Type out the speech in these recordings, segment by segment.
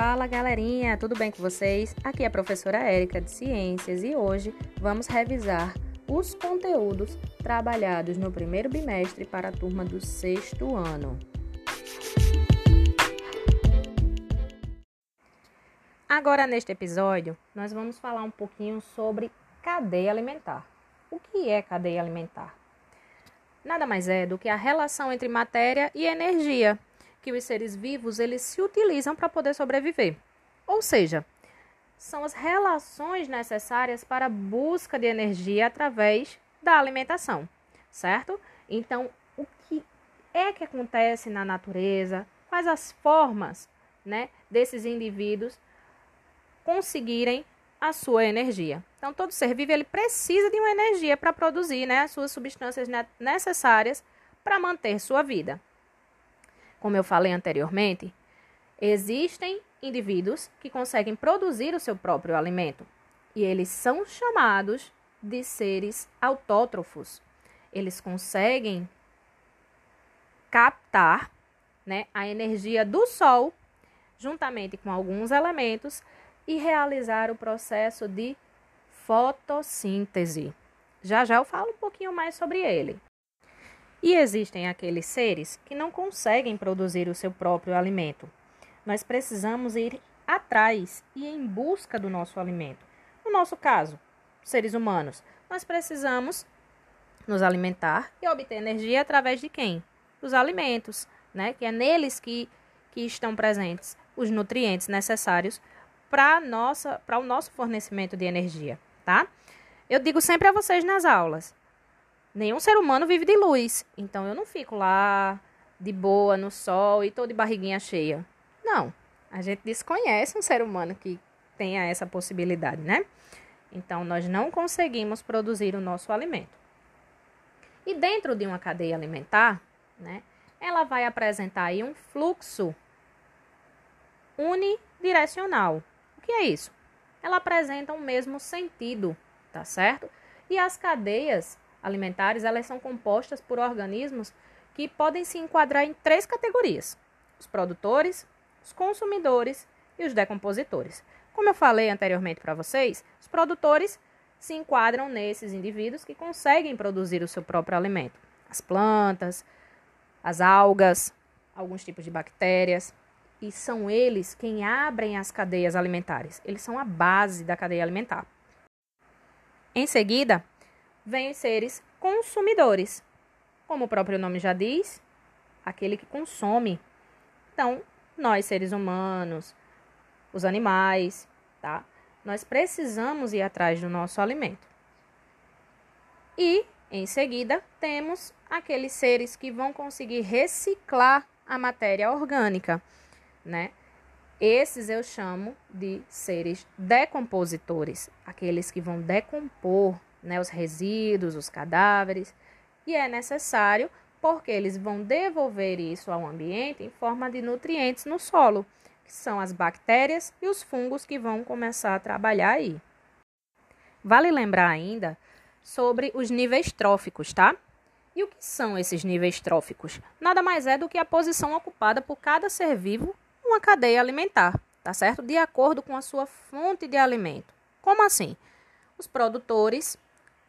Fala galerinha, tudo bem com vocês? Aqui é a professora Érica de Ciências e hoje vamos revisar os conteúdos trabalhados no primeiro bimestre para a turma do sexto ano. Agora, neste episódio, nós vamos falar um pouquinho sobre cadeia alimentar. O que é cadeia alimentar? Nada mais é do que a relação entre matéria e energia que os seres vivos eles se utilizam para poder sobreviver. Ou seja, são as relações necessárias para a busca de energia através da alimentação, certo? Então, o que é que acontece na natureza? Quais as formas, né, desses indivíduos conseguirem a sua energia? Então, todo ser vivo ele precisa de uma energia para produzir, né, as suas substâncias necessárias para manter sua vida. Como eu falei anteriormente, existem indivíduos que conseguem produzir o seu próprio alimento e eles são chamados de seres autótrofos. Eles conseguem captar né, a energia do Sol juntamente com alguns elementos e realizar o processo de fotossíntese. Já já eu falo um pouquinho mais sobre ele. E existem aqueles seres que não conseguem produzir o seu próprio alimento. Nós precisamos ir atrás e em busca do nosso alimento. No nosso caso, seres humanos, nós precisamos nos alimentar e obter energia através de quem? Dos alimentos, né? Que é neles que, que estão presentes os nutrientes necessários para nossa para o nosso fornecimento de energia, tá? Eu digo sempre a vocês nas aulas, Nenhum ser humano vive de luz. Então eu não fico lá de boa no sol e tô de barriguinha cheia. Não. A gente desconhece um ser humano que tenha essa possibilidade, né? Então nós não conseguimos produzir o nosso alimento. E dentro de uma cadeia alimentar, né, ela vai apresentar aí um fluxo unidirecional. O que é isso? Ela apresenta o mesmo sentido, tá certo? E as cadeias alimentares, elas são compostas por organismos que podem se enquadrar em três categorias: os produtores, os consumidores e os decompositores. Como eu falei anteriormente para vocês, os produtores se enquadram nesses indivíduos que conseguem produzir o seu próprio alimento. As plantas, as algas, alguns tipos de bactérias, e são eles quem abrem as cadeias alimentares. Eles são a base da cadeia alimentar. Em seguida, vêm os seres consumidores. Como o próprio nome já diz, aquele que consome. Então, nós seres humanos, os animais, tá? Nós precisamos ir atrás do nosso alimento. E, em seguida, temos aqueles seres que vão conseguir reciclar a matéria orgânica, né? Esses eu chamo de seres decompositores, aqueles que vão decompor né, os resíduos, os cadáveres, e é necessário porque eles vão devolver isso ao ambiente em forma de nutrientes no solo, que são as bactérias e os fungos que vão começar a trabalhar aí. Vale lembrar ainda sobre os níveis tróficos, tá? E o que são esses níveis tróficos? Nada mais é do que a posição ocupada por cada ser vivo numa cadeia alimentar, tá certo? De acordo com a sua fonte de alimento. Como assim? Os produtores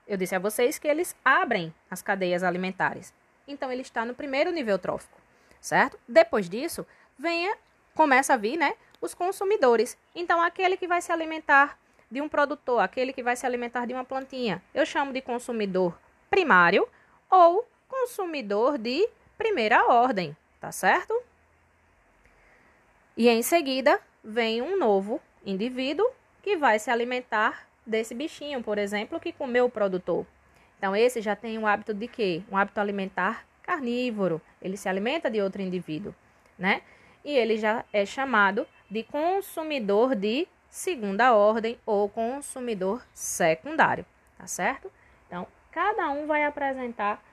eu disse a vocês que eles abrem as cadeias alimentares. Então ele está no primeiro nível trófico, certo? Depois disso, venha começa a vir, né, os consumidores. Então aquele que vai se alimentar de um produtor, aquele que vai se alimentar de uma plantinha, eu chamo de consumidor primário ou consumidor de primeira ordem, tá certo? E em seguida vem um novo indivíduo que vai se alimentar desse bichinho, por exemplo, que comeu o produtor. Então, esse já tem um hábito de quê? Um hábito alimentar carnívoro. Ele se alimenta de outro indivíduo, né? E ele já é chamado de consumidor de segunda ordem ou consumidor secundário, tá certo? Então, cada um vai apresentar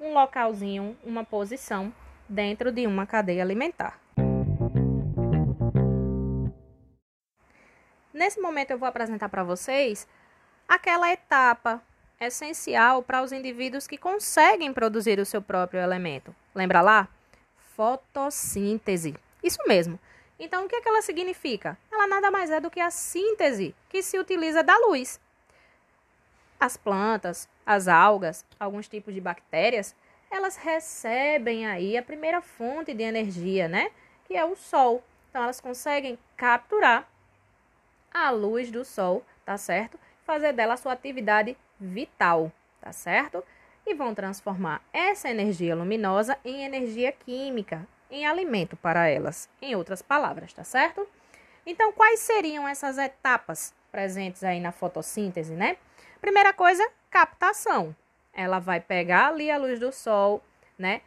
um localzinho, uma posição dentro de uma cadeia alimentar. Nesse momento eu vou apresentar para vocês aquela etapa essencial para os indivíduos que conseguem produzir o seu próprio elemento. Lembra lá? Fotossíntese. Isso mesmo. Então, o que, é que ela significa? Ela nada mais é do que a síntese que se utiliza da luz. As plantas, as algas, alguns tipos de bactérias, elas recebem aí a primeira fonte de energia, né? Que é o sol. Então, elas conseguem capturar a luz do sol, tá certo? Fazer dela sua atividade vital, tá certo? E vão transformar essa energia luminosa em energia química, em alimento para elas, em outras palavras, tá certo? Então, quais seriam essas etapas presentes aí na fotossíntese, né? Primeira coisa, captação. Ela vai pegar ali a luz do sol, né?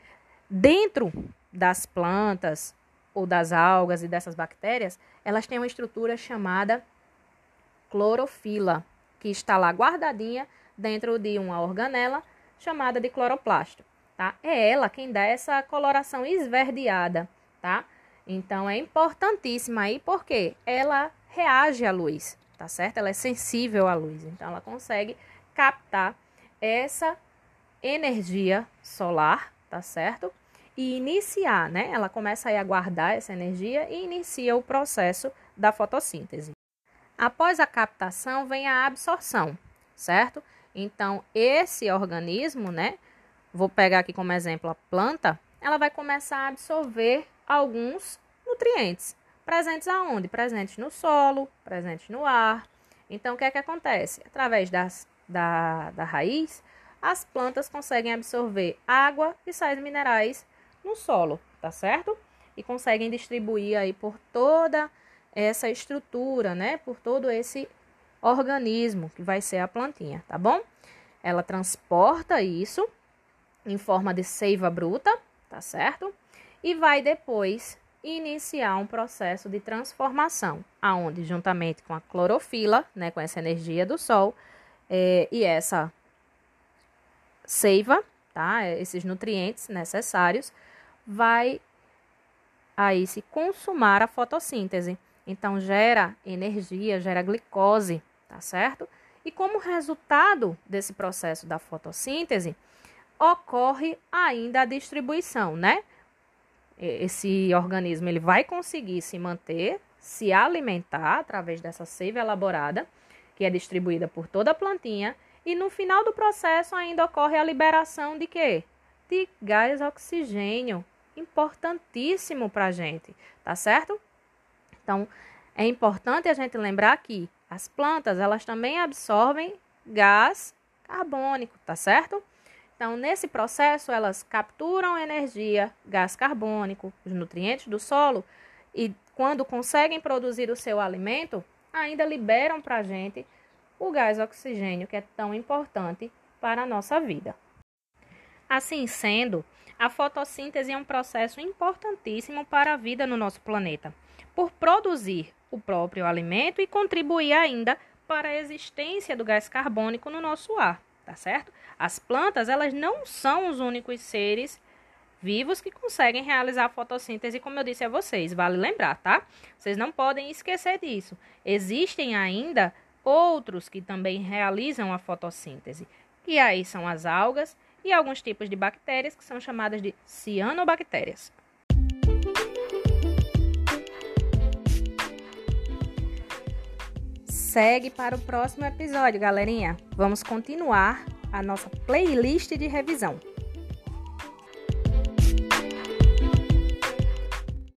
Dentro das plantas ou das algas e dessas bactérias, elas têm uma estrutura chamada clorofila, que está lá guardadinha dentro de uma organela chamada de cloroplasto tá? É ela quem dá essa coloração esverdeada, tá? Então é importantíssima aí porque ela reage à luz, tá certo? Ela é sensível à luz, então ela consegue captar essa energia solar, tá certo? E iniciar, né? Ela começa aí a guardar essa energia e inicia o processo da fotossíntese. Após a captação vem a absorção, certo? Então esse organismo, né? vou pegar aqui como exemplo a planta, ela vai começar a absorver alguns nutrientes. Presentes aonde? Presentes no solo, presentes no ar. Então, o que é que acontece? Através das, da, da raiz, as plantas conseguem absorver água e sais minerais no solo, tá certo? E conseguem distribuir aí por toda essa estrutura, né? Por todo esse organismo que vai ser a plantinha, tá bom? Ela transporta isso em forma de seiva bruta, tá certo? E vai depois iniciar um processo de transformação, aonde juntamente com a clorofila, né, com essa energia do sol é, e essa seiva, tá, esses nutrientes necessários, vai aí se consumar a fotossíntese. Então gera energia, gera glicose, tá certo? E como resultado desse processo da fotossíntese, ocorre ainda a distribuição, né? Esse organismo ele vai conseguir se manter, se alimentar através dessa seiva elaborada, que é distribuída por toda a plantinha, e no final do processo ainda ocorre a liberação de quê? De gás oxigênio, importantíssimo para a gente, tá certo? Então, é importante a gente lembrar que as plantas, elas também absorvem gás carbônico, tá certo? Então, nesse processo, elas capturam energia, gás carbônico, os nutrientes do solo e, quando conseguem produzir o seu alimento, ainda liberam para a gente o gás oxigênio, que é tão importante para a nossa vida. Assim sendo, a fotossíntese é um processo importantíssimo para a vida no nosso planeta, por produzir o próprio alimento e contribuir ainda para a existência do gás carbônico no nosso ar tá certo? As plantas, elas não são os únicos seres vivos que conseguem realizar a fotossíntese, como eu disse a vocês, vale lembrar, tá? Vocês não podem esquecer disso. Existem ainda outros que também realizam a fotossíntese, e aí são as algas e alguns tipos de bactérias que são chamadas de cianobactérias. Segue para o próximo episódio, galerinha. Vamos continuar a nossa playlist de revisão.